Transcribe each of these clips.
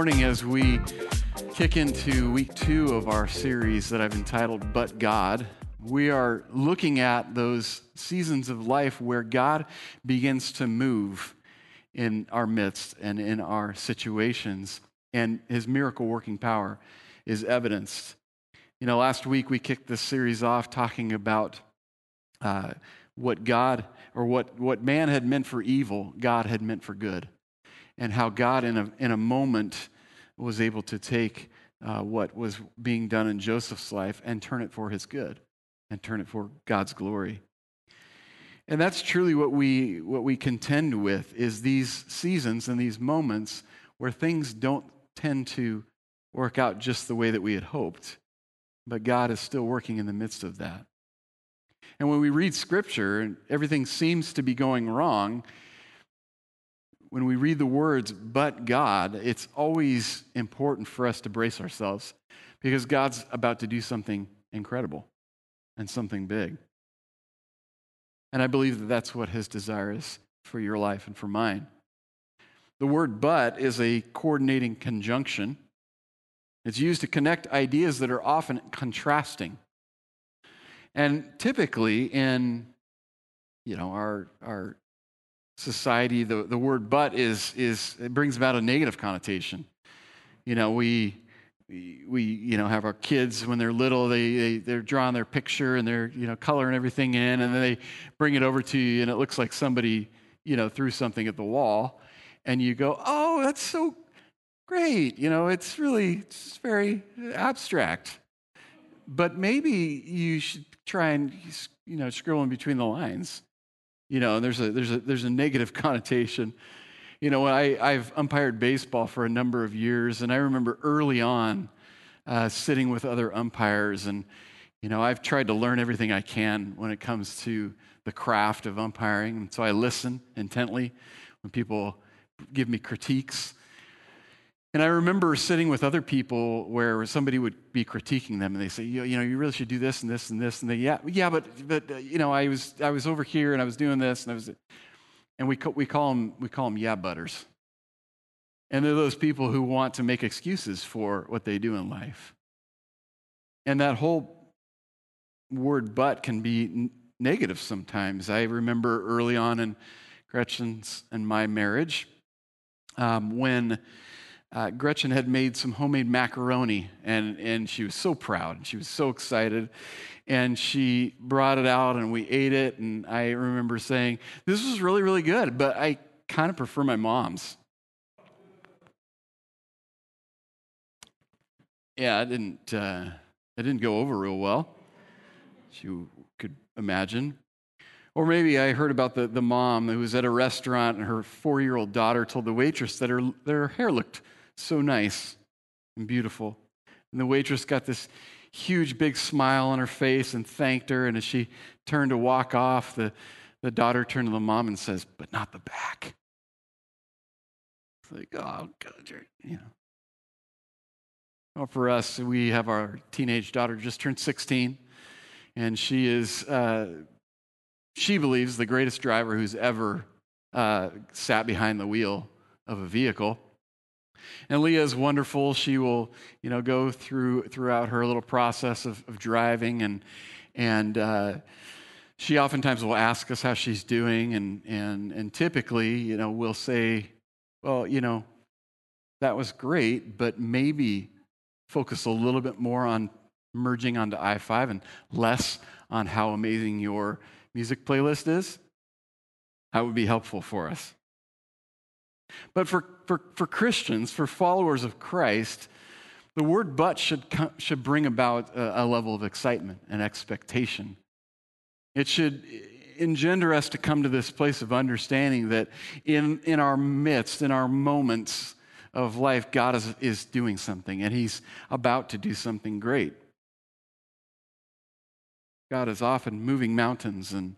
morning as we kick into week two of our series that I've entitled But God. We are looking at those seasons of life where God begins to move in our midst and in our situations, and his miracle working power is evidenced. You know, last week we kicked this series off talking about uh, what God or what, what man had meant for evil, God had meant for good and how God, in a, in a moment, was able to take uh, what was being done in Joseph's life and turn it for his good and turn it for God's glory. And that's truly what we, what we contend with is these seasons and these moments where things don't tend to work out just the way that we had hoped, but God is still working in the midst of that. And when we read scripture and everything seems to be going wrong, when we read the words, but God, it's always important for us to brace ourselves because God's about to do something incredible and something big. And I believe that that's what his desire is for your life and for mine. The word but is a coordinating conjunction. It's used to connect ideas that are often contrasting. And typically in you know our, our society, the, the word but is, is, it brings about a negative connotation. You know, we, we, you know, have our kids when they're little, they, they, they're drawing their picture and they're, you know, coloring everything in, and then they bring it over to you, and it looks like somebody, you know, threw something at the wall. And you go, oh, that's so great. You know, it's really, it's very abstract. But maybe you should try and, you know, scribble in between the lines you know, there's a, there's a, there's a negative connotation. You know, I, I've umpired baseball for a number of years, and I remember early on uh, sitting with other umpires, and, you know, I've tried to learn everything I can when it comes to the craft of umpiring. And so I listen intently when people give me critiques. And I remember sitting with other people where somebody would be critiquing them, and they say, you, know, you really should do this and this and this, and they, yeah, yeah, but, but, uh, you know, I was, I was over here and I was doing this, and I was, and we, we call them, we call them yeah butters. And they're those people who want to make excuses for what they do in life. And that whole word but can be n- negative sometimes. I remember early on in Gretchen's and my marriage um, when uh, Gretchen had made some homemade macaroni, and, and she was so proud and she was so excited. And she brought it out, and we ate it. And I remember saying, This was really, really good, but I kind of prefer my mom's. Yeah, I didn't, uh, it didn't go over real well, as you could imagine. Or maybe I heard about the, the mom who was at a restaurant and her four year old daughter told the waitress that her, that her hair looked so nice and beautiful. And the waitress got this huge big smile on her face and thanked her. And as she turned to walk off, the, the daughter turned to the mom and says, But not the back. It's like, oh, God, you know. Well, for us, we have our teenage daughter just turned 16, and she is, uh, she believes, the greatest driver who's ever uh, sat behind the wheel of a vehicle. And Leah is wonderful. She will, you know, go through throughout her little process of, of driving, and and uh, she oftentimes will ask us how she's doing, and and and typically, you know, we'll say, well, you know, that was great, but maybe focus a little bit more on merging onto i5 and less on how amazing your music playlist is. That would be helpful for us. But for, for, for Christians, for followers of Christ, the word but should, come, should bring about a, a level of excitement and expectation. It should engender us to come to this place of understanding that in, in our midst, in our moments of life, God is, is doing something and He's about to do something great. God is often moving mountains and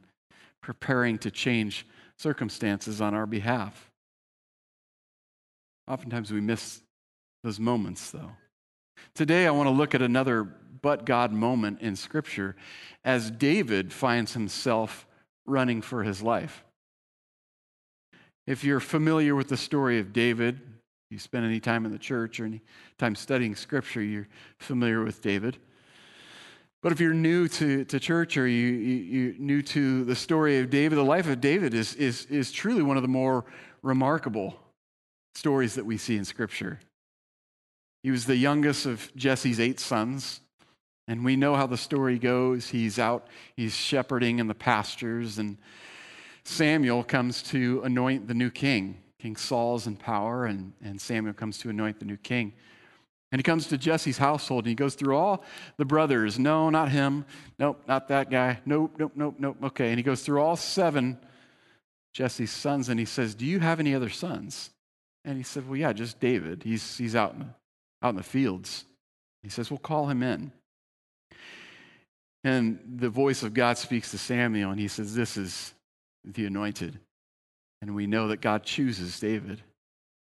preparing to change circumstances on our behalf. Oftentimes we miss those moments, though. Today, I want to look at another but God moment in Scripture as David finds himself running for his life. If you're familiar with the story of David, you spend any time in the church or any time studying scripture, you're familiar with David. But if you're new to, to church or you, you, are new to the story of David, the life of David is, is, is truly one of the more remarkable stories that we see in Scripture. He was the youngest of Jesse's eight sons. And we know how the story goes. He's out, he's shepherding in the pastures, and Samuel comes to anoint the new king. King Saul's in power, and, and Samuel comes to anoint the new king. And he comes to Jesse's household and he goes through all the brothers. No, not him. Nope, not that guy. Nope, nope, nope, nope. Okay. And he goes through all seven Jesse's sons and he says, Do you have any other sons? And he said, Well, yeah, just David. He's, he's out, in the, out in the fields. He says, Well, call him in. And the voice of God speaks to Samuel and he says, This is the anointed. And we know that God chooses David.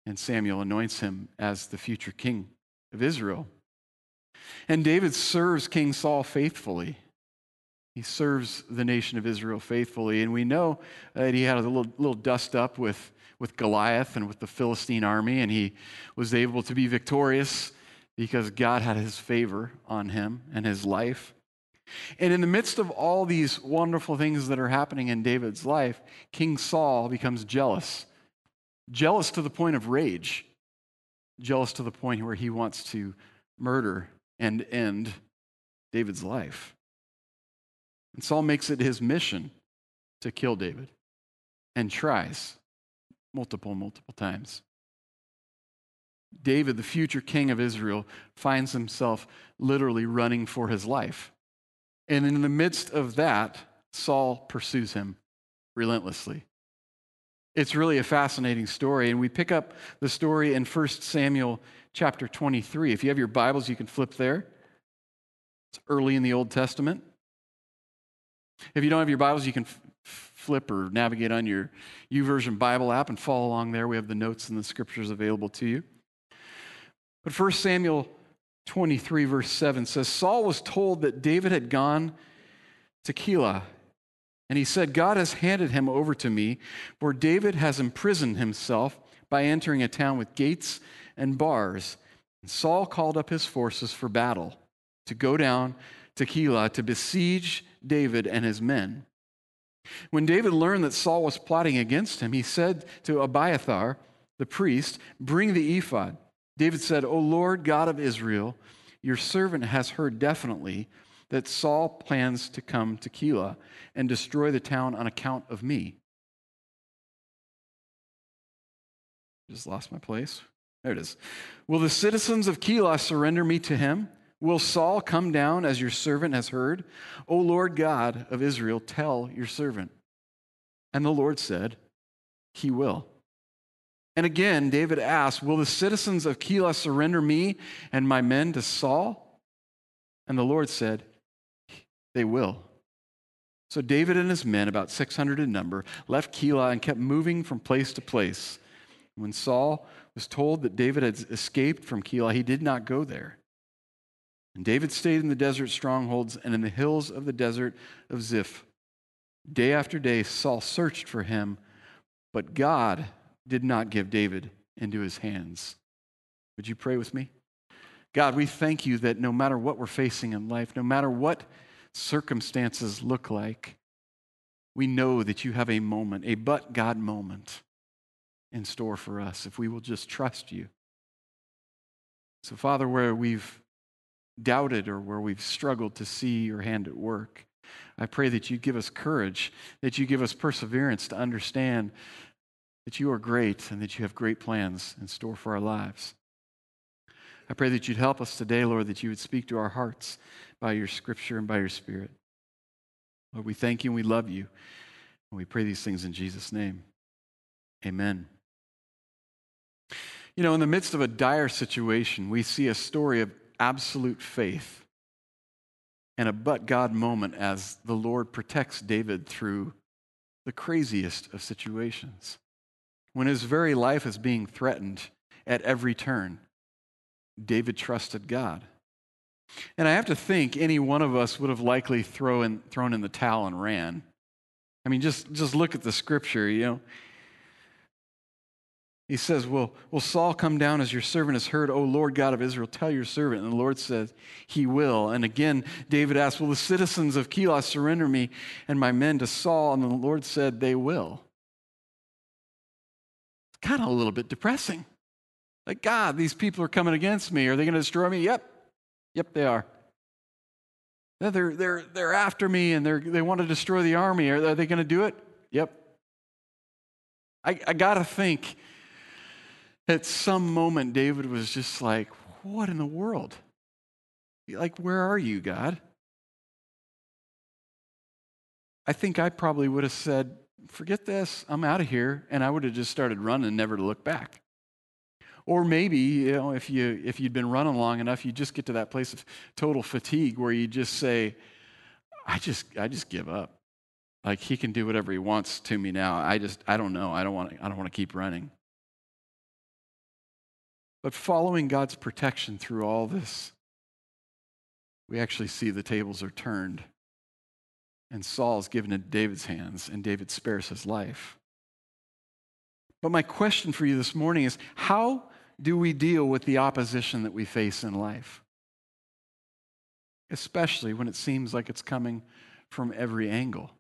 And Samuel anoints him as the future king of Israel. And David serves King Saul faithfully. He serves the nation of Israel faithfully. And we know that he had a little, little dust up with, with Goliath and with the Philistine army, and he was able to be victorious because God had his favor on him and his life. And in the midst of all these wonderful things that are happening in David's life, King Saul becomes jealous. Jealous to the point of rage jealous to the point where he wants to murder and end David's life. And Saul makes it his mission to kill David and tries multiple, multiple times. David, the future king of Israel, finds himself literally running for his life. And in the midst of that, Saul pursues him relentlessly. It's really a fascinating story. And we pick up the story in 1 Samuel chapter 23. If you have your Bibles, you can flip there. It's early in the Old Testament. If you don't have your Bibles, you can flip or navigate on your YouVersion Bible app and follow along there. We have the notes and the scriptures available to you. But 1 Samuel 23, verse 7 says Saul was told that David had gone to Keilah and he said, God has handed him over to me, for David has imprisoned himself by entering a town with gates and bars. And Saul called up his forces for battle to go down to Keilah to besiege David and his men. When David learned that Saul was plotting against him, he said to Abiathar, the priest, Bring the ephod. David said, O Lord God of Israel, your servant has heard definitely that Saul plans to come to Keilah and destroy the town on account of me. Just lost my place. There it is. Will the citizens of Keilah surrender me to him? Will Saul come down as your servant has heard? O Lord God of Israel, tell your servant. And the Lord said, He will. And again, David asked, Will the citizens of Keilah surrender me and my men to Saul? And the Lord said, they will. So David and his men, about 600 in number, left Keilah and kept moving from place to place. When Saul was told that David had escaped from Keilah, he did not go there. And David stayed in the desert strongholds and in the hills of the desert of Ziph. Day after day, Saul searched for him, but God did not give David into his hands. Would you pray with me? God, we thank you that no matter what we're facing in life, no matter what circumstances look like, we know that you have a moment, a but God moment in store for us if we will just trust you. So, Father, where we've doubted or where we've struggled to see your hand at work, I pray that you give us courage, that you give us perseverance to understand that you are great and that you have great plans in store for our lives. I pray that you'd help us today, Lord, that you would speak to our hearts by your scripture and by your spirit. Lord, we thank you and we love you. And we pray these things in Jesus' name. Amen. You know, in the midst of a dire situation, we see a story of absolute faith and a but God moment as the Lord protects David through the craziest of situations. When his very life is being threatened at every turn, David trusted God. And I have to think any one of us would have likely throw in, thrown in the towel and ran. I mean, just, just look at the scripture, you know. He says, will, will Saul come down as your servant has heard, O Lord God of Israel? Tell your servant. And the Lord says, He will. And again, David asks, Will the citizens of Keilah surrender me and my men to Saul? And the Lord said, They will. It's kind of a little bit depressing. Like, God, these people are coming against me. Are they going to destroy me? Yep. Yep, they are. They're, they're, they're after me and they're, they want to destroy the army. Are, are they going to do it? Yep. I, I got to think at some moment, David was just like, What in the world? Like, where are you, God? I think I probably would have said, Forget this, I'm out of here. And I would have just started running, never to look back. Or maybe, you know, if, you, if you'd been running long enough, you just get to that place of total fatigue where you just say, I just, I just give up. Like he can do whatever he wants to me now. I just, I don't know. I don't want, I don't want to keep running. But following God's protection through all this, we actually see the tables are turned. And Saul's given into David's hands, and David spares his life. But my question for you this morning is how do we deal with the opposition that we face in life? Especially when it seems like it's coming from every angle.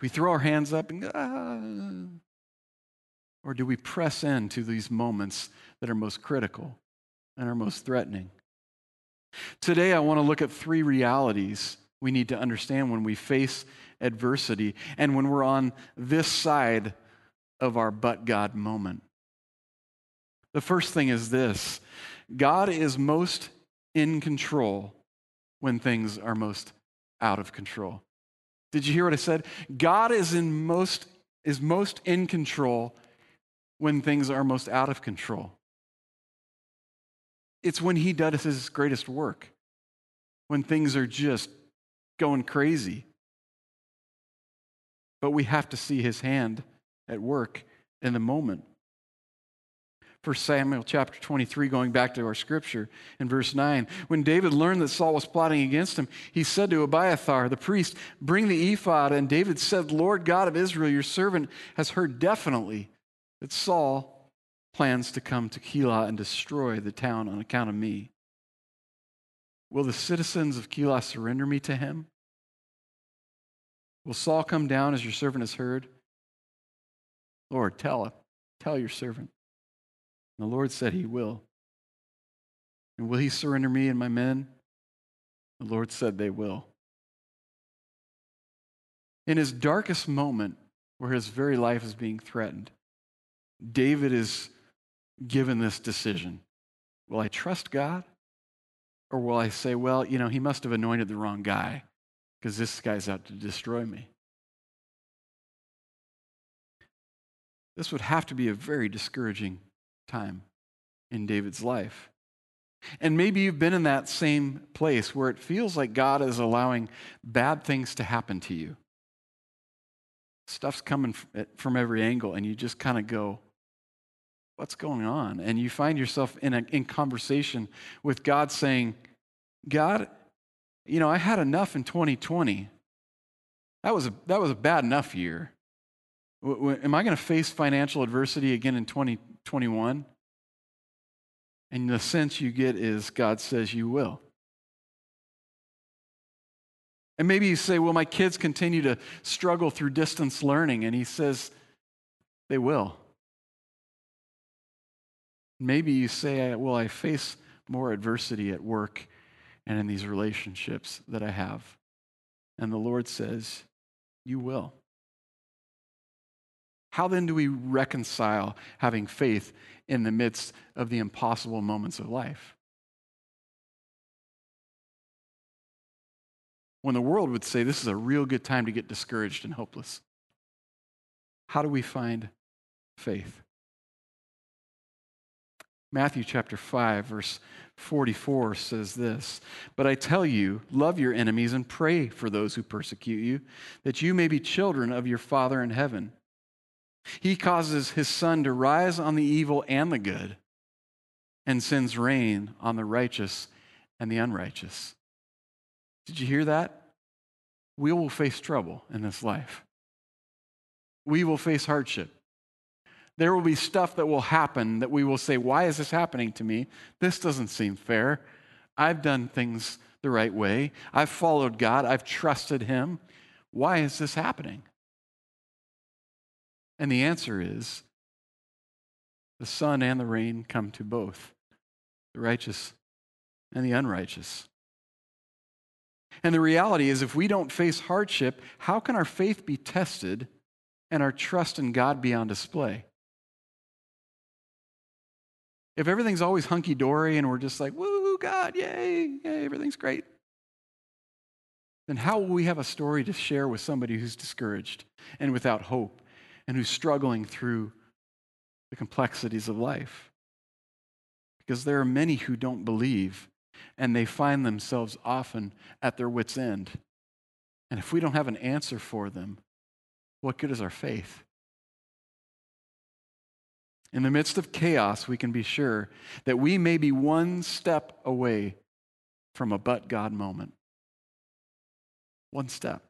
We throw our hands up and go, ah, or do we press into these moments that are most critical and are most threatening? Today, I want to look at three realities we need to understand when we face adversity and when we're on this side of our but God moment. The first thing is this God is most in control when things are most out of control. Did you hear what I said? God is in most is most in control when things are most out of control. It's when he does his greatest work, when things are just going crazy. But we have to see his hand at work in the moment. For Samuel chapter 23, going back to our scripture in verse 9, when David learned that Saul was plotting against him, he said to Abiathar, the priest, Bring the ephod. And David said, Lord God of Israel, your servant has heard definitely that Saul plans to come to Keilah and destroy the town on account of me. Will the citizens of Keilah surrender me to him? Will Saul come down as your servant has heard? Lord, tell tell your servant. And the Lord said he will. And will he surrender me and my men? The Lord said they will. In his darkest moment, where his very life is being threatened, David is given this decision Will I trust God? Or will I say, well, you know, he must have anointed the wrong guy because this guy's out to destroy me? This would have to be a very discouraging time in David's life. And maybe you've been in that same place where it feels like God is allowing bad things to happen to you. Stuff's coming eh, from every angle, and you just kind of go, what's going on? And you find yourself in, a, in conversation with God saying, God, you know, I had enough in 2020. That was a, that was a bad enough year. W- am I going to face financial adversity again in 2021? And the sense you get is God says you will. And maybe you say, well, my kids continue to struggle through distance learning. And he says, they will. Maybe you say, well, I face more adversity at work and in these relationships that I have. And the Lord says, You will. How then do we reconcile having faith in the midst of the impossible moments of life? When the world would say this is a real good time to get discouraged and hopeless, how do we find faith? Matthew chapter 5, verse 44 says this But I tell you, love your enemies and pray for those who persecute you, that you may be children of your Father in heaven. He causes his sun to rise on the evil and the good, and sends rain on the righteous and the unrighteous. Did you hear that? We will face trouble in this life. We will face hardship. There will be stuff that will happen that we will say, Why is this happening to me? This doesn't seem fair. I've done things the right way. I've followed God. I've trusted Him. Why is this happening? And the answer is the sun and the rain come to both the righteous and the unrighteous. And the reality is, if we don't face hardship, how can our faith be tested and our trust in God be on display? If everything's always hunky dory and we're just like, woo, God, yay, yay, everything's great, then how will we have a story to share with somebody who's discouraged and without hope and who's struggling through the complexities of life? Because there are many who don't believe and they find themselves often at their wits' end. And if we don't have an answer for them, what good is our faith? In the midst of chaos, we can be sure that we may be one step away from a but God moment. One step,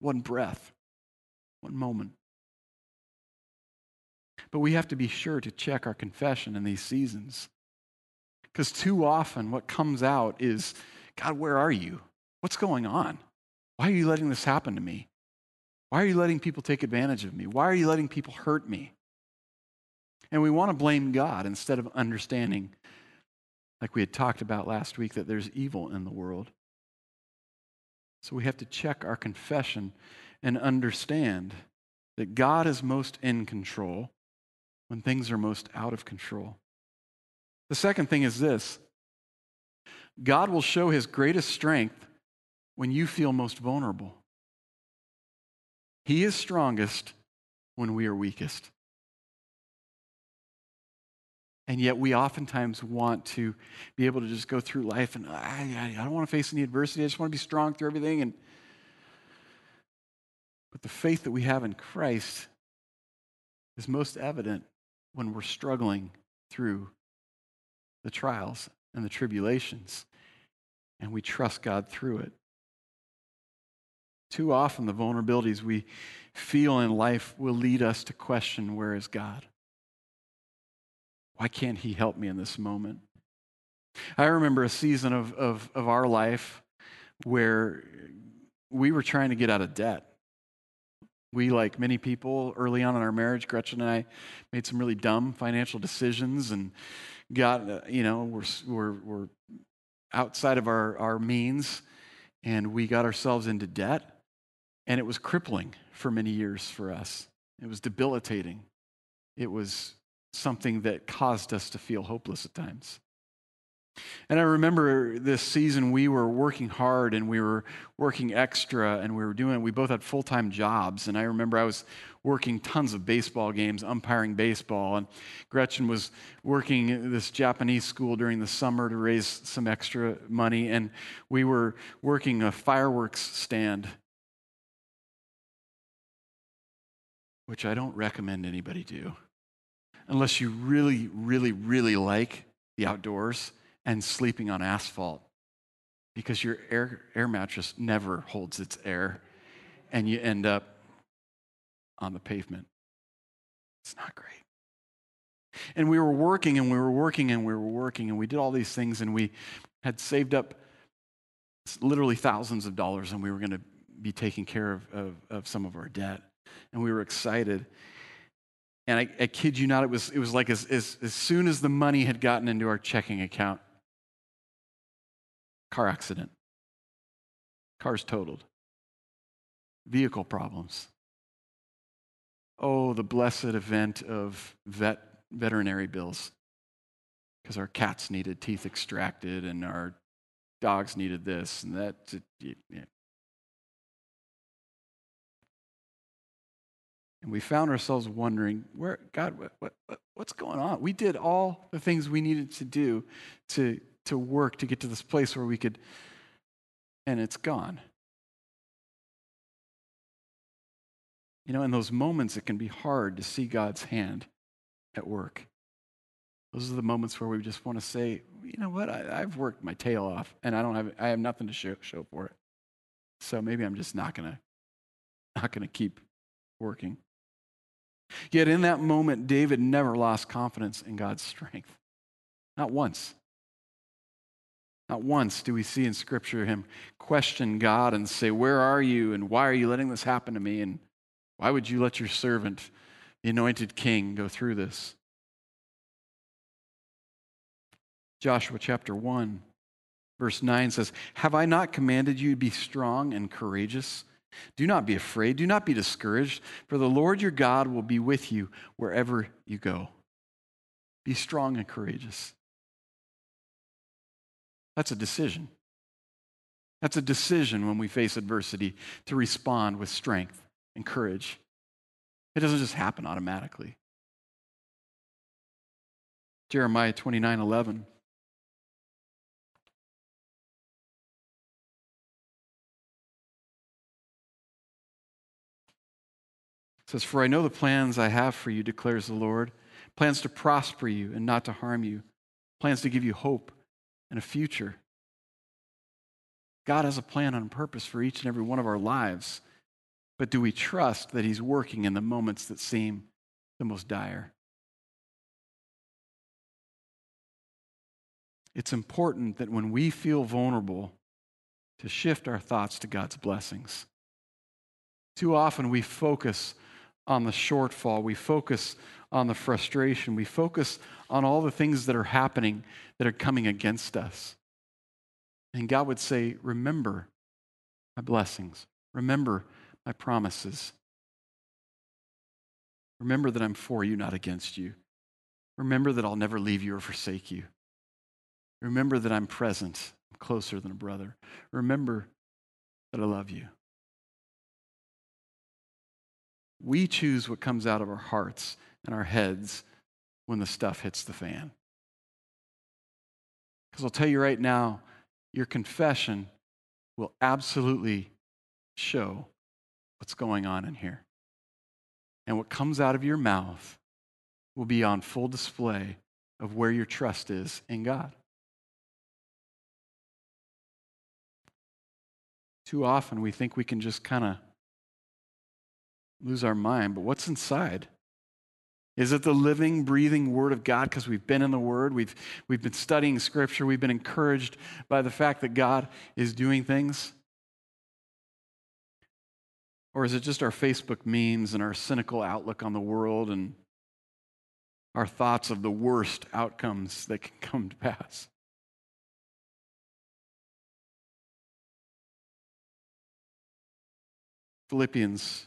one breath, one moment. But we have to be sure to check our confession in these seasons. Because too often, what comes out is God, where are you? What's going on? Why are you letting this happen to me? Why are you letting people take advantage of me? Why are you letting people hurt me? And we want to blame God instead of understanding, like we had talked about last week, that there's evil in the world. So we have to check our confession and understand that God is most in control when things are most out of control. The second thing is this God will show his greatest strength when you feel most vulnerable. He is strongest when we are weakest. And yet, we oftentimes want to be able to just go through life and ah, I, I, don't want to face any adversity. I just want to be strong through everything. And, but the faith that we have in Christ is most evident when we're struggling through the trials and the tribulations, and we trust God through it. Too often, the vulnerabilities we feel in life will lead us to question where is God? Why can't He help me in this moment? I remember a season of, of, of our life where we were trying to get out of debt. We, like many people early on in our marriage, Gretchen and I made some really dumb financial decisions and got, uh, you know, we're, we're, we're outside of our, our means and we got ourselves into debt. And it was crippling for many years for us. It was debilitating. It was something that caused us to feel hopeless at times. And I remember this season we were working hard and we were working extra and we were doing, we both had full time jobs. And I remember I was working tons of baseball games, umpiring baseball. And Gretchen was working this Japanese school during the summer to raise some extra money. And we were working a fireworks stand, which I don't recommend anybody do unless you really, really, really like the outdoors and sleeping on asphalt because your air, air mattress never holds its air and you end up on the pavement. It's not great. And we were working and we were working and we were working and we did all these things and we had saved up literally thousands of dollars and we were going to be taking care of, of, of some of our debt. And we were excited. And I, I kid you not, it was, it was like as, as, as soon as the money had gotten into our checking account, car accident, cars totaled, vehicle problems. Oh, the blessed event of vet, veterinary bills. Because our cats needed teeth extracted and our dogs needed this and that. Yeah. And we found ourselves wondering, where, God, what, what, what's going on? We did all the things we needed to do to, to work to get to this place where we could, and it's gone. You know, in those moments, it can be hard to see God's hand at work. Those are the moments where we just want to say, you know what, I, have worked my tail off and I don't have, I have nothing to show, show for it. So maybe I'm just not going to, not going to keep working. Yet in that moment, David never lost confidence in God's strength. Not once. Not once do we see in Scripture him question God and say, Where are you? And why are you letting this happen to me? And why would you let your servant, the anointed king, go through this? Joshua chapter 1, verse 9 says, Have I not commanded you to be strong and courageous? Do not be afraid. Do not be discouraged, for the Lord your God will be with you wherever you go. Be strong and courageous. That's a decision. That's a decision when we face adversity to respond with strength and courage. It doesn't just happen automatically. Jeremiah 29 11. Says, For I know the plans I have for you, declares the Lord plans to prosper you and not to harm you, plans to give you hope and a future. God has a plan and purpose for each and every one of our lives. But do we trust that He's working in the moments that seem the most dire? It's important that when we feel vulnerable, to shift our thoughts to God's blessings. Too often we focus on the shortfall. We focus on the frustration. We focus on all the things that are happening that are coming against us. And God would say, Remember my blessings. Remember my promises. Remember that I'm for you, not against you. Remember that I'll never leave you or forsake you. Remember that I'm present, I'm closer than a brother. Remember that I love you. We choose what comes out of our hearts and our heads when the stuff hits the fan. Because I'll tell you right now, your confession will absolutely show what's going on in here. And what comes out of your mouth will be on full display of where your trust is in God. Too often we think we can just kind of lose our mind, but what's inside? Is it the living, breathing Word of God because we've been in the Word? We've, we've been studying Scripture. We've been encouraged by the fact that God is doing things? Or is it just our Facebook memes and our cynical outlook on the world and our thoughts of the worst outcomes that can come to pass? Philippians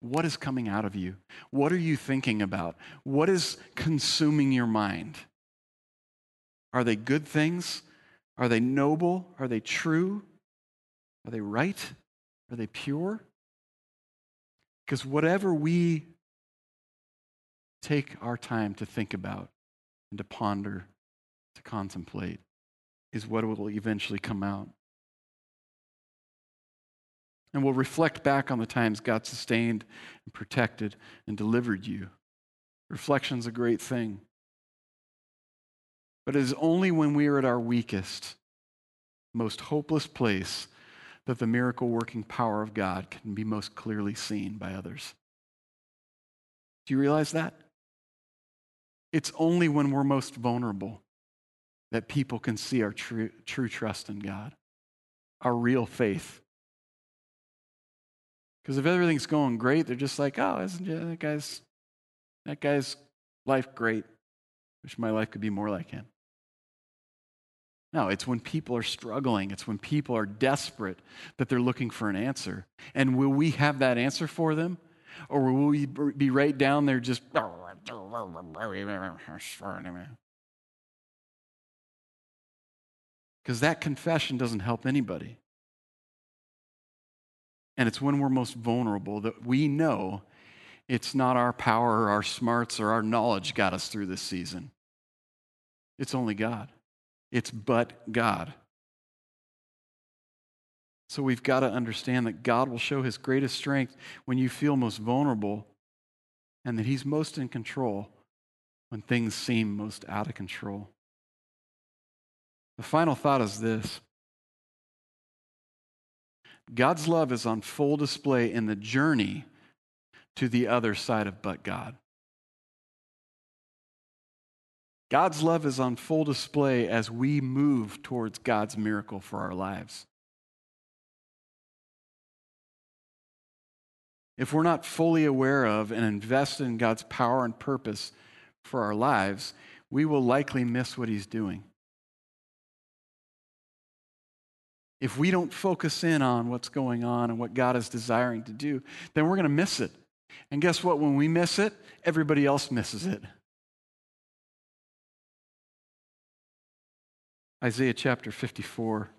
What is coming out of you? What are you thinking about? What is consuming your mind? Are they good things? Are they noble? Are they true? Are they right? Are they pure? Because whatever we take our time to think about and to ponder, to contemplate, is what will eventually come out. And we'll reflect back on the times God sustained and protected and delivered you. Reflection's a great thing. But it is only when we are at our weakest, most hopeless place that the miracle working power of God can be most clearly seen by others. Do you realize that? It's only when we're most vulnerable that people can see our true, true trust in God, our real faith because if everything's going great, they're just like, oh, isn't that guy's that guy's life great? Wish my life could be more like him. No, it's when people are struggling, it's when people are desperate that they're looking for an answer. And will we have that answer for them? Or will we be right down there just. Because that confession doesn't help anybody. And it's when we're most vulnerable that we know it's not our power or our smarts or our knowledge got us through this season. It's only God. It's but God. So we've got to understand that God will show his greatest strength when you feel most vulnerable and that he's most in control when things seem most out of control. The final thought is this God's love is on full display in the journey to the other side of but God. God's love is on full display as we move towards God's miracle for our lives. If we're not fully aware of and invested in God's power and purpose for our lives, we will likely miss what He's doing. If we don't focus in on what's going on and what God is desiring to do, then we're going to miss it. And guess what? When we miss it, everybody else misses it. Isaiah chapter 54,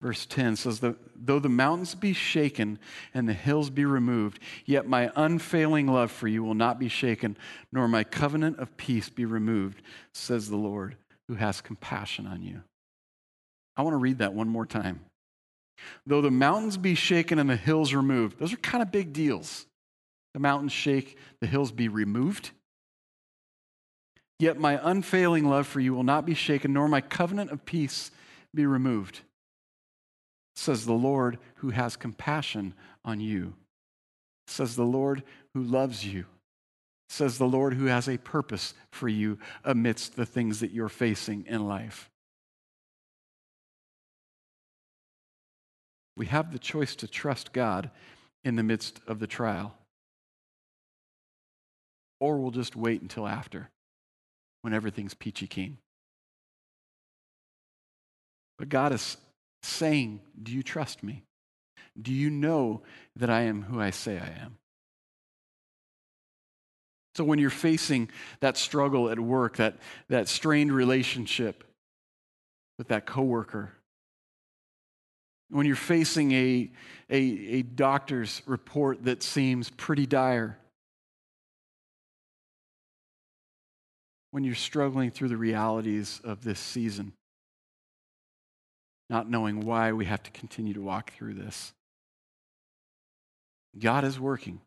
verse 10 says, that Though the mountains be shaken and the hills be removed, yet my unfailing love for you will not be shaken, nor my covenant of peace be removed, says the Lord, who has compassion on you. I want to read that one more time. Though the mountains be shaken and the hills removed, those are kind of big deals. The mountains shake, the hills be removed. Yet my unfailing love for you will not be shaken, nor my covenant of peace be removed, says the Lord who has compassion on you, says the Lord who loves you, says the Lord who has a purpose for you amidst the things that you're facing in life. We have the choice to trust God in the midst of the trial, or we'll just wait until after when everything's peachy keen. But God is saying, Do you trust me? Do you know that I am who I say I am? So when you're facing that struggle at work, that, that strained relationship with that coworker, when you're facing a, a, a doctor's report that seems pretty dire, when you're struggling through the realities of this season, not knowing why we have to continue to walk through this. God is working.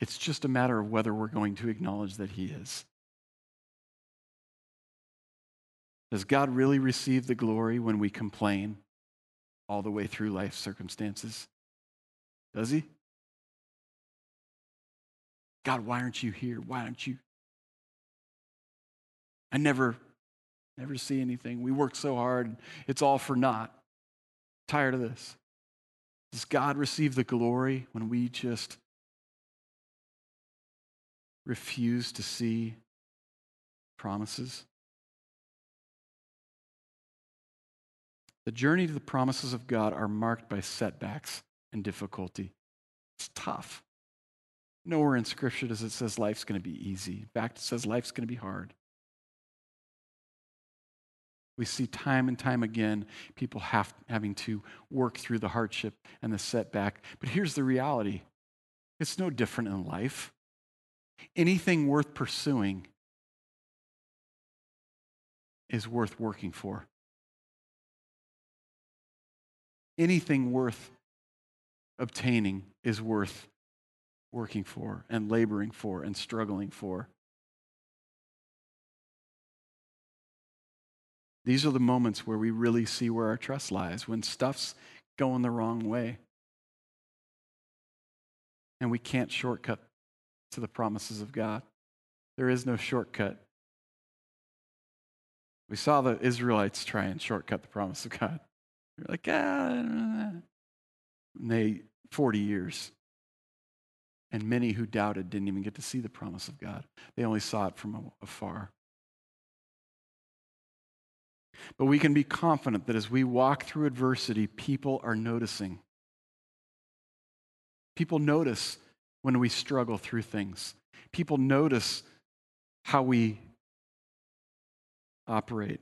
It's just a matter of whether we're going to acknowledge that He is. Does God really receive the glory when we complain all the way through life circumstances? Does He? God, why aren't you here? Why aren't you? I never, never see anything. We work so hard. It's all for naught. Tired of this. Does God receive the glory when we just refuse to see promises? The journey to the promises of God are marked by setbacks and difficulty. It's tough. Nowhere in Scripture does it says life's going to be easy. In fact, it says life's going to be hard. We see time and time again people have, having to work through the hardship and the setback. But here's the reality it's no different in life. Anything worth pursuing is worth working for. Anything worth obtaining is worth working for and laboring for and struggling for. These are the moments where we really see where our trust lies, when stuff's going the wrong way. And we can't shortcut to the promises of God. There is no shortcut. We saw the Israelites try and shortcut the promise of God. They're like, ah, and they 40 years and many who doubted didn't even get to see the promise of God, they only saw it from afar. But we can be confident that as we walk through adversity, people are noticing. People notice when we struggle through things. People notice how we operate.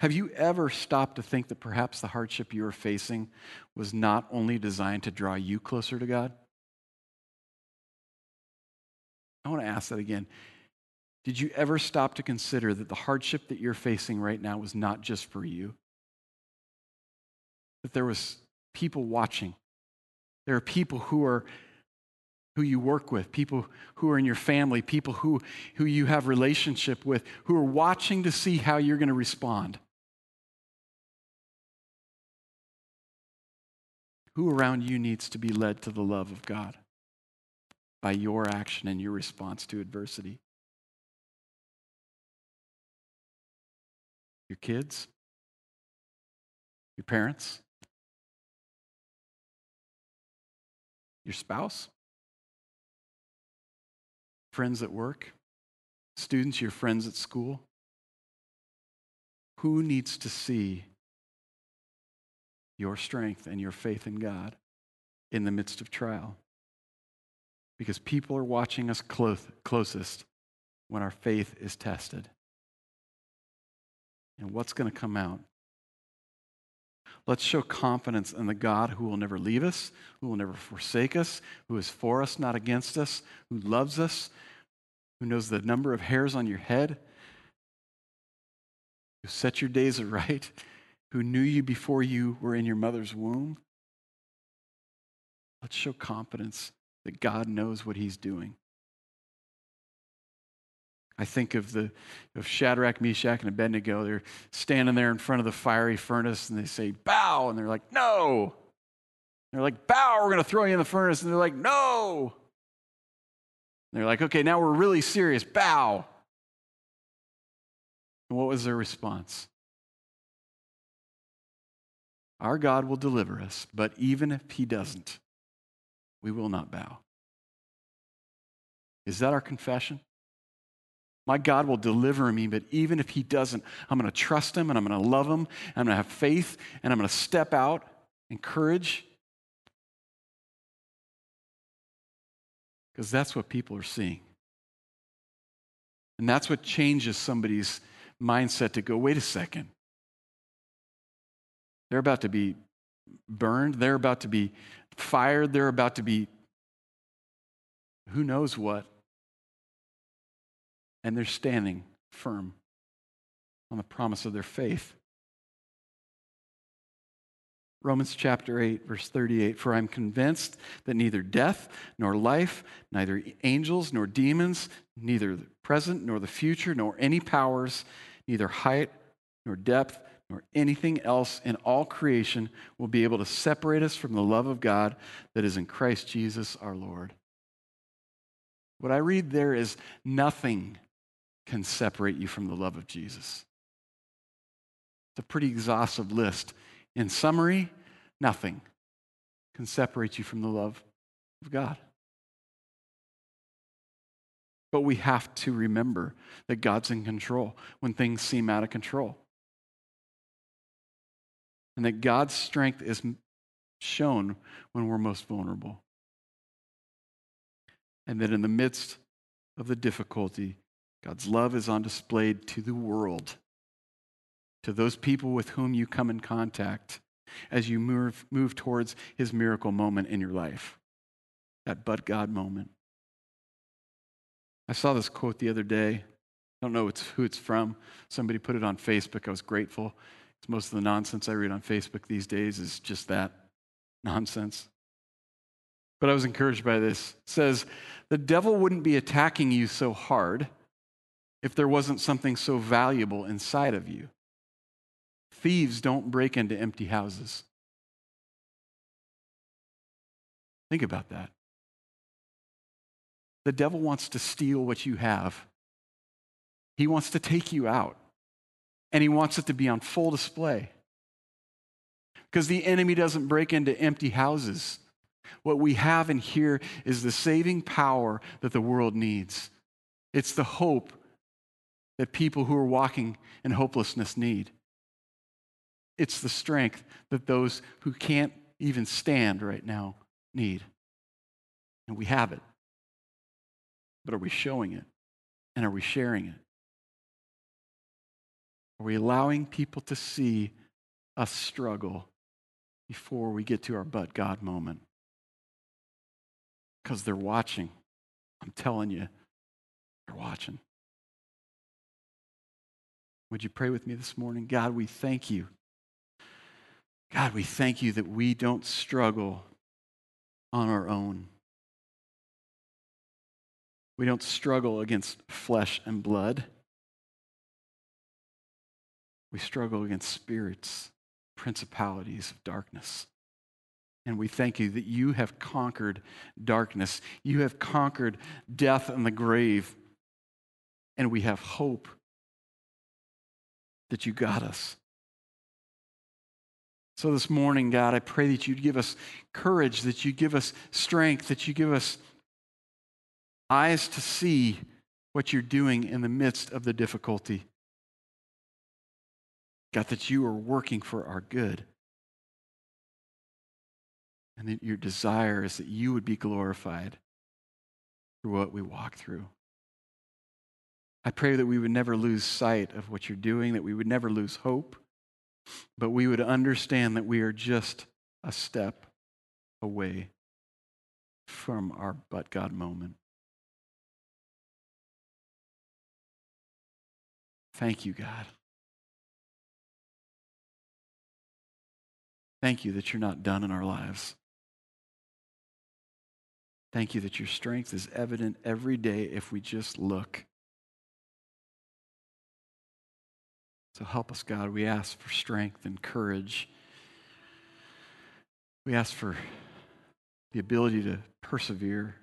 Have you ever stopped to think that perhaps the hardship you are facing was not only designed to draw you closer to God? I want to ask that again. Did you ever stop to consider that the hardship that you're facing right now was not just for you? That there was people watching. There are people who are who you work with, people who are in your family, people who, who you have relationship with, who are watching to see how you're going to respond. Who around you needs to be led to the love of God by your action and your response to adversity? Your kids? Your parents? Your spouse? Friends at work? Students, your friends at school? Who needs to see your strength and your faith in God in the midst of trial? Because people are watching us close, closest when our faith is tested. And what's going to come out? Let's show confidence in the God who will never leave us, who will never forsake us, who is for us, not against us, who loves us, who knows the number of hairs on your head, who set your days aright, who knew you before you were in your mother's womb. Let's show confidence that God knows what he's doing. I think of the of Shadrach, Meshach, and Abednego. They're standing there in front of the fiery furnace and they say, bow. And they're like, no. And they're like, bow, we're going to throw you in the furnace. And they're like, no. They're like, okay, now we're really serious. Bow. And what was their response? Our God will deliver us, but even if he doesn't, we will not bow. Is that our confession? My God will deliver me, but even if He doesn't, I'm going to trust Him and I'm going to love Him and I'm going to have faith and I'm going to step out in courage. Because that's what people are seeing. And that's what changes somebody's mindset to go, wait a second. They're about to be burned, they're about to be fired, they're about to be who knows what and they're standing firm on the promise of their faith. Romans chapter 8, verse 38 For I'm convinced that neither death nor life, neither angels nor demons, neither the present nor the future, nor any powers, neither height nor depth, nor anything else in all creation will be able to separate us from the love of God that is in Christ Jesus our Lord. What I read there is nothing can separate you from the love of Jesus. It's a pretty exhaustive list. In summary, nothing can separate you from the love of God. But we have to remember that God's in control when things seem out of control. And that God's strength is shown when we're most vulnerable. And that in the midst of the difficulty, God's love is on display to the world, to those people with whom you come in contact as you move, move towards his miracle moment in your life, that but God moment. I saw this quote the other day. I don't know it's, who it's from. Somebody put it on Facebook. I was grateful. Because most of the nonsense I read on Facebook these days is just that nonsense. But I was encouraged by this. It says, The devil wouldn't be attacking you so hard if there wasn't something so valuable inside of you. Thieves don't break into empty houses. Think about that. The devil wants to steal what you have. He wants to take you out, and he wants it to be on full display. Because the enemy doesn't break into empty houses. What we have in here is the saving power that the world needs. It's the hope that people who are walking in hopelessness need. It's the strength that those who can't even stand right now need. And we have it. But are we showing it? And are we sharing it? Are we allowing people to see us struggle before we get to our but God moment? Because they're watching. I'm telling you, they're watching. Would you pray with me this morning? God, we thank you. God, we thank you that we don't struggle on our own. We don't struggle against flesh and blood. We struggle against spirits, principalities of darkness. And we thank you that you have conquered darkness. You have conquered death and the grave. And we have hope that you got us. So this morning, God, I pray that you'd give us courage, that you give us strength, that you give us eyes to see what you're doing in the midst of the difficulty. God, that you are working for our good. And that your desire is that you would be glorified through what we walk through. I pray that we would never lose sight of what you're doing, that we would never lose hope, but we would understand that we are just a step away from our but God moment. Thank you, God. Thank you that you're not done in our lives. Thank you that your strength is evident every day if we just look. So help us, God. We ask for strength and courage. We ask for the ability to persevere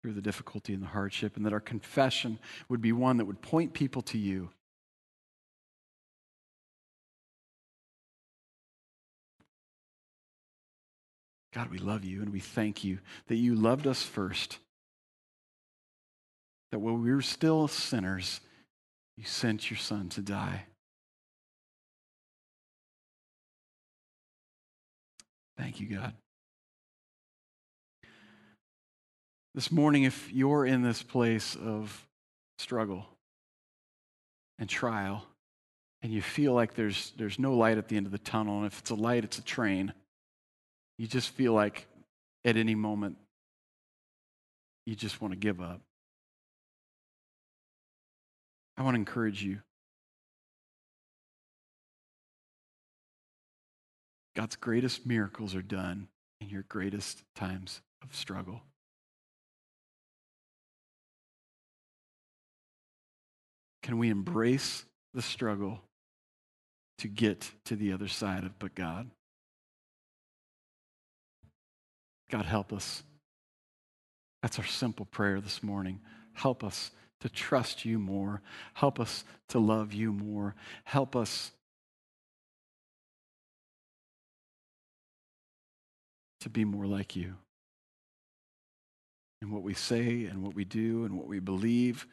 through the difficulty and the hardship, and that our confession would be one that would point people to you. God, we love you and we thank you that you loved us first. That while we were still sinners, you sent your son to die. Thank you, God. This morning, if you're in this place of struggle and trial, and you feel like there's, there's no light at the end of the tunnel, and if it's a light, it's a train, you just feel like at any moment you just want to give up. I want to encourage you. God's greatest miracles are done in your greatest times of struggle. Can we embrace the struggle to get to the other side of but God? God, help us. That's our simple prayer this morning. Help us to trust you more. Help us to love you more. Help us to be more like you in what we say and what we do and what we believe.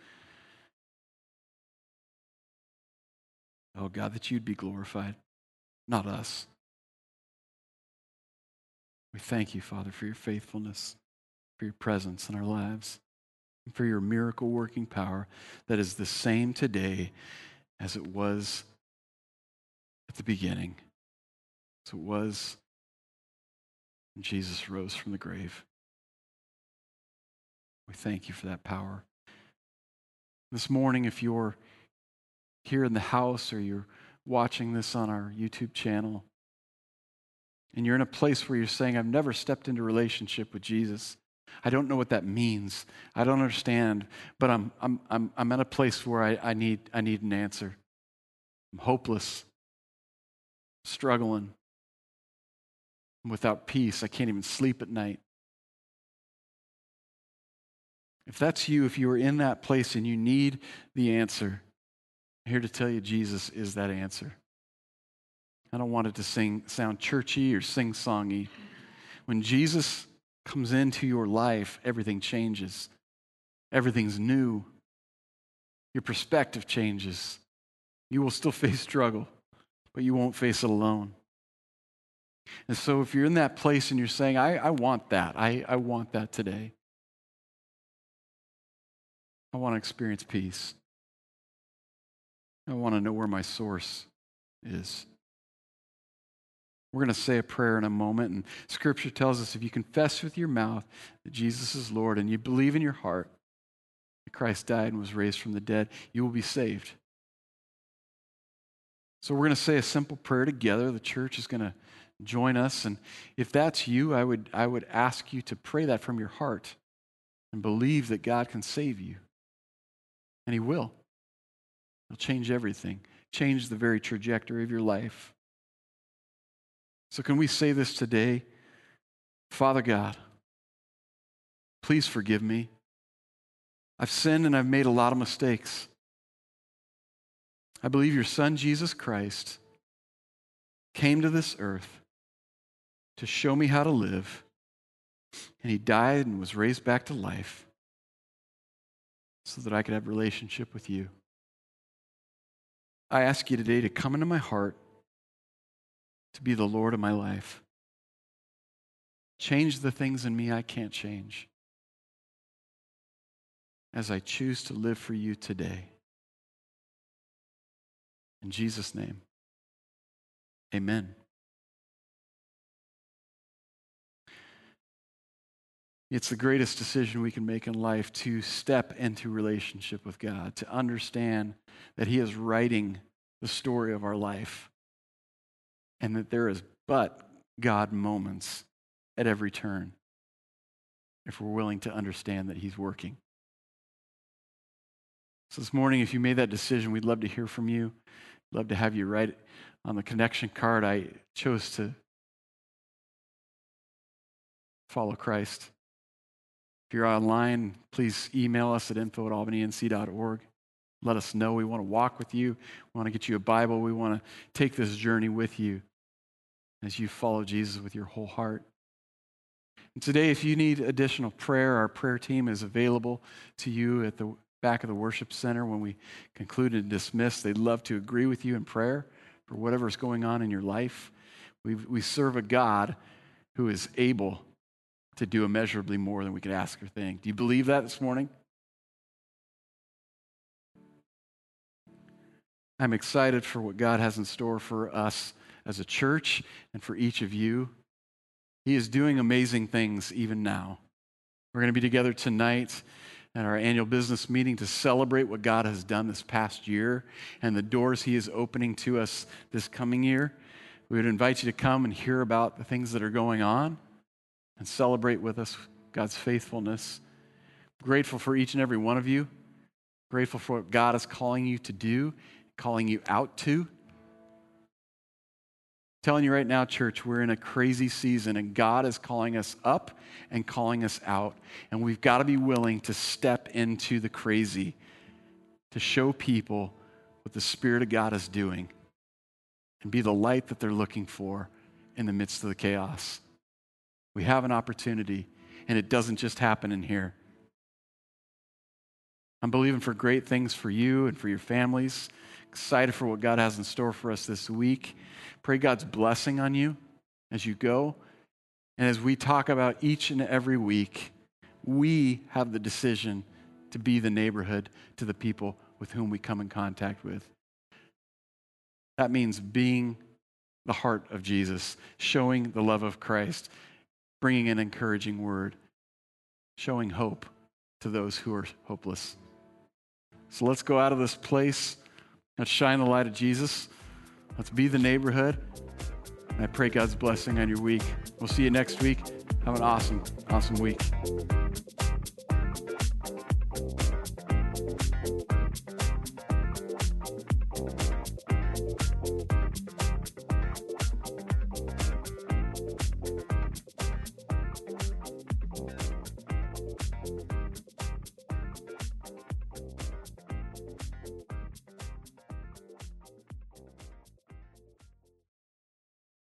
Oh, God, that you'd be glorified, not us. We thank you, Father, for your faithfulness, for your presence in our lives, and for your miracle working power that is the same today as it was at the beginning, as it was when Jesus rose from the grave. We thank you for that power. This morning, if you're here in the house or you're watching this on our YouTube channel, and you're in a place where you're saying, I've never stepped into relationship with Jesus. I don't know what that means. I don't understand, but I'm, I'm, I'm, I'm at a place where I, I, need, I need an answer. I'm hopeless, struggling, I'm without peace. I can't even sleep at night. If that's you, if you are in that place and you need the answer, I'm here to tell you Jesus is that answer. I don't want it to sing, sound churchy or sing songy. When Jesus comes into your life, everything changes. Everything's new. Your perspective changes. You will still face struggle, but you won't face it alone. And so, if you're in that place and you're saying, I, I want that, I, I want that today, I want to experience peace. I want to know where my source is. We're going to say a prayer in a moment, and Scripture tells us if you confess with your mouth that Jesus is Lord and you believe in your heart that Christ died and was raised from the dead, you will be saved. So we're going to say a simple prayer together. The church is going to join us. And if that's you, I would, I would ask you to pray that from your heart and believe that God can save you. And He will. He'll change everything, change the very trajectory of your life. So, can we say this today? Father God, please forgive me. I've sinned and I've made a lot of mistakes. I believe your Son, Jesus Christ, came to this earth to show me how to live, and He died and was raised back to life so that I could have relationship with you. I ask you today to come into my heart to be the Lord of my life. Change the things in me I can't change as I choose to live for you today. In Jesus' name, amen. It's the greatest decision we can make in life to step into relationship with God, to understand that He is writing the story of our life and that there is but God moments at every turn if we're willing to understand that He's working. So, this morning, if you made that decision, we'd love to hear from you. We'd Love to have you write on the connection card. I chose to follow Christ. If you're online, please email us at info at albanync.org. Let us know. We want to walk with you. We want to get you a Bible. We want to take this journey with you as you follow Jesus with your whole heart. And today, if you need additional prayer, our prayer team is available to you at the back of the worship center when we conclude and dismiss. They'd love to agree with you in prayer for whatever's going on in your life. We, we serve a God who is able to do immeasurably more than we could ask or think. Do you believe that this morning? I'm excited for what God has in store for us as a church and for each of you. He is doing amazing things even now. We're going to be together tonight at our annual business meeting to celebrate what God has done this past year and the doors He is opening to us this coming year. We would invite you to come and hear about the things that are going on and celebrate with us God's faithfulness. Grateful for each and every one of you. Grateful for what God is calling you to do, calling you out to. telling you right now, church, we're in a crazy season and God is calling us up and calling us out. And we've got to be willing to step into the crazy to show people what the Spirit of God is doing and be the light that they're looking for in the midst of the chaos. We have an opportunity, and it doesn't just happen in here. I'm believing for great things for you and for your families. Excited for what God has in store for us this week. Pray God's blessing on you as you go. And as we talk about each and every week, we have the decision to be the neighborhood to the people with whom we come in contact with. That means being the heart of Jesus, showing the love of Christ, bringing an encouraging word, showing hope to those who are hopeless. So let's go out of this place. Let's shine the light of Jesus. Let's be the neighborhood. And I pray God's blessing on your week. We'll see you next week. Have an awesome, awesome week.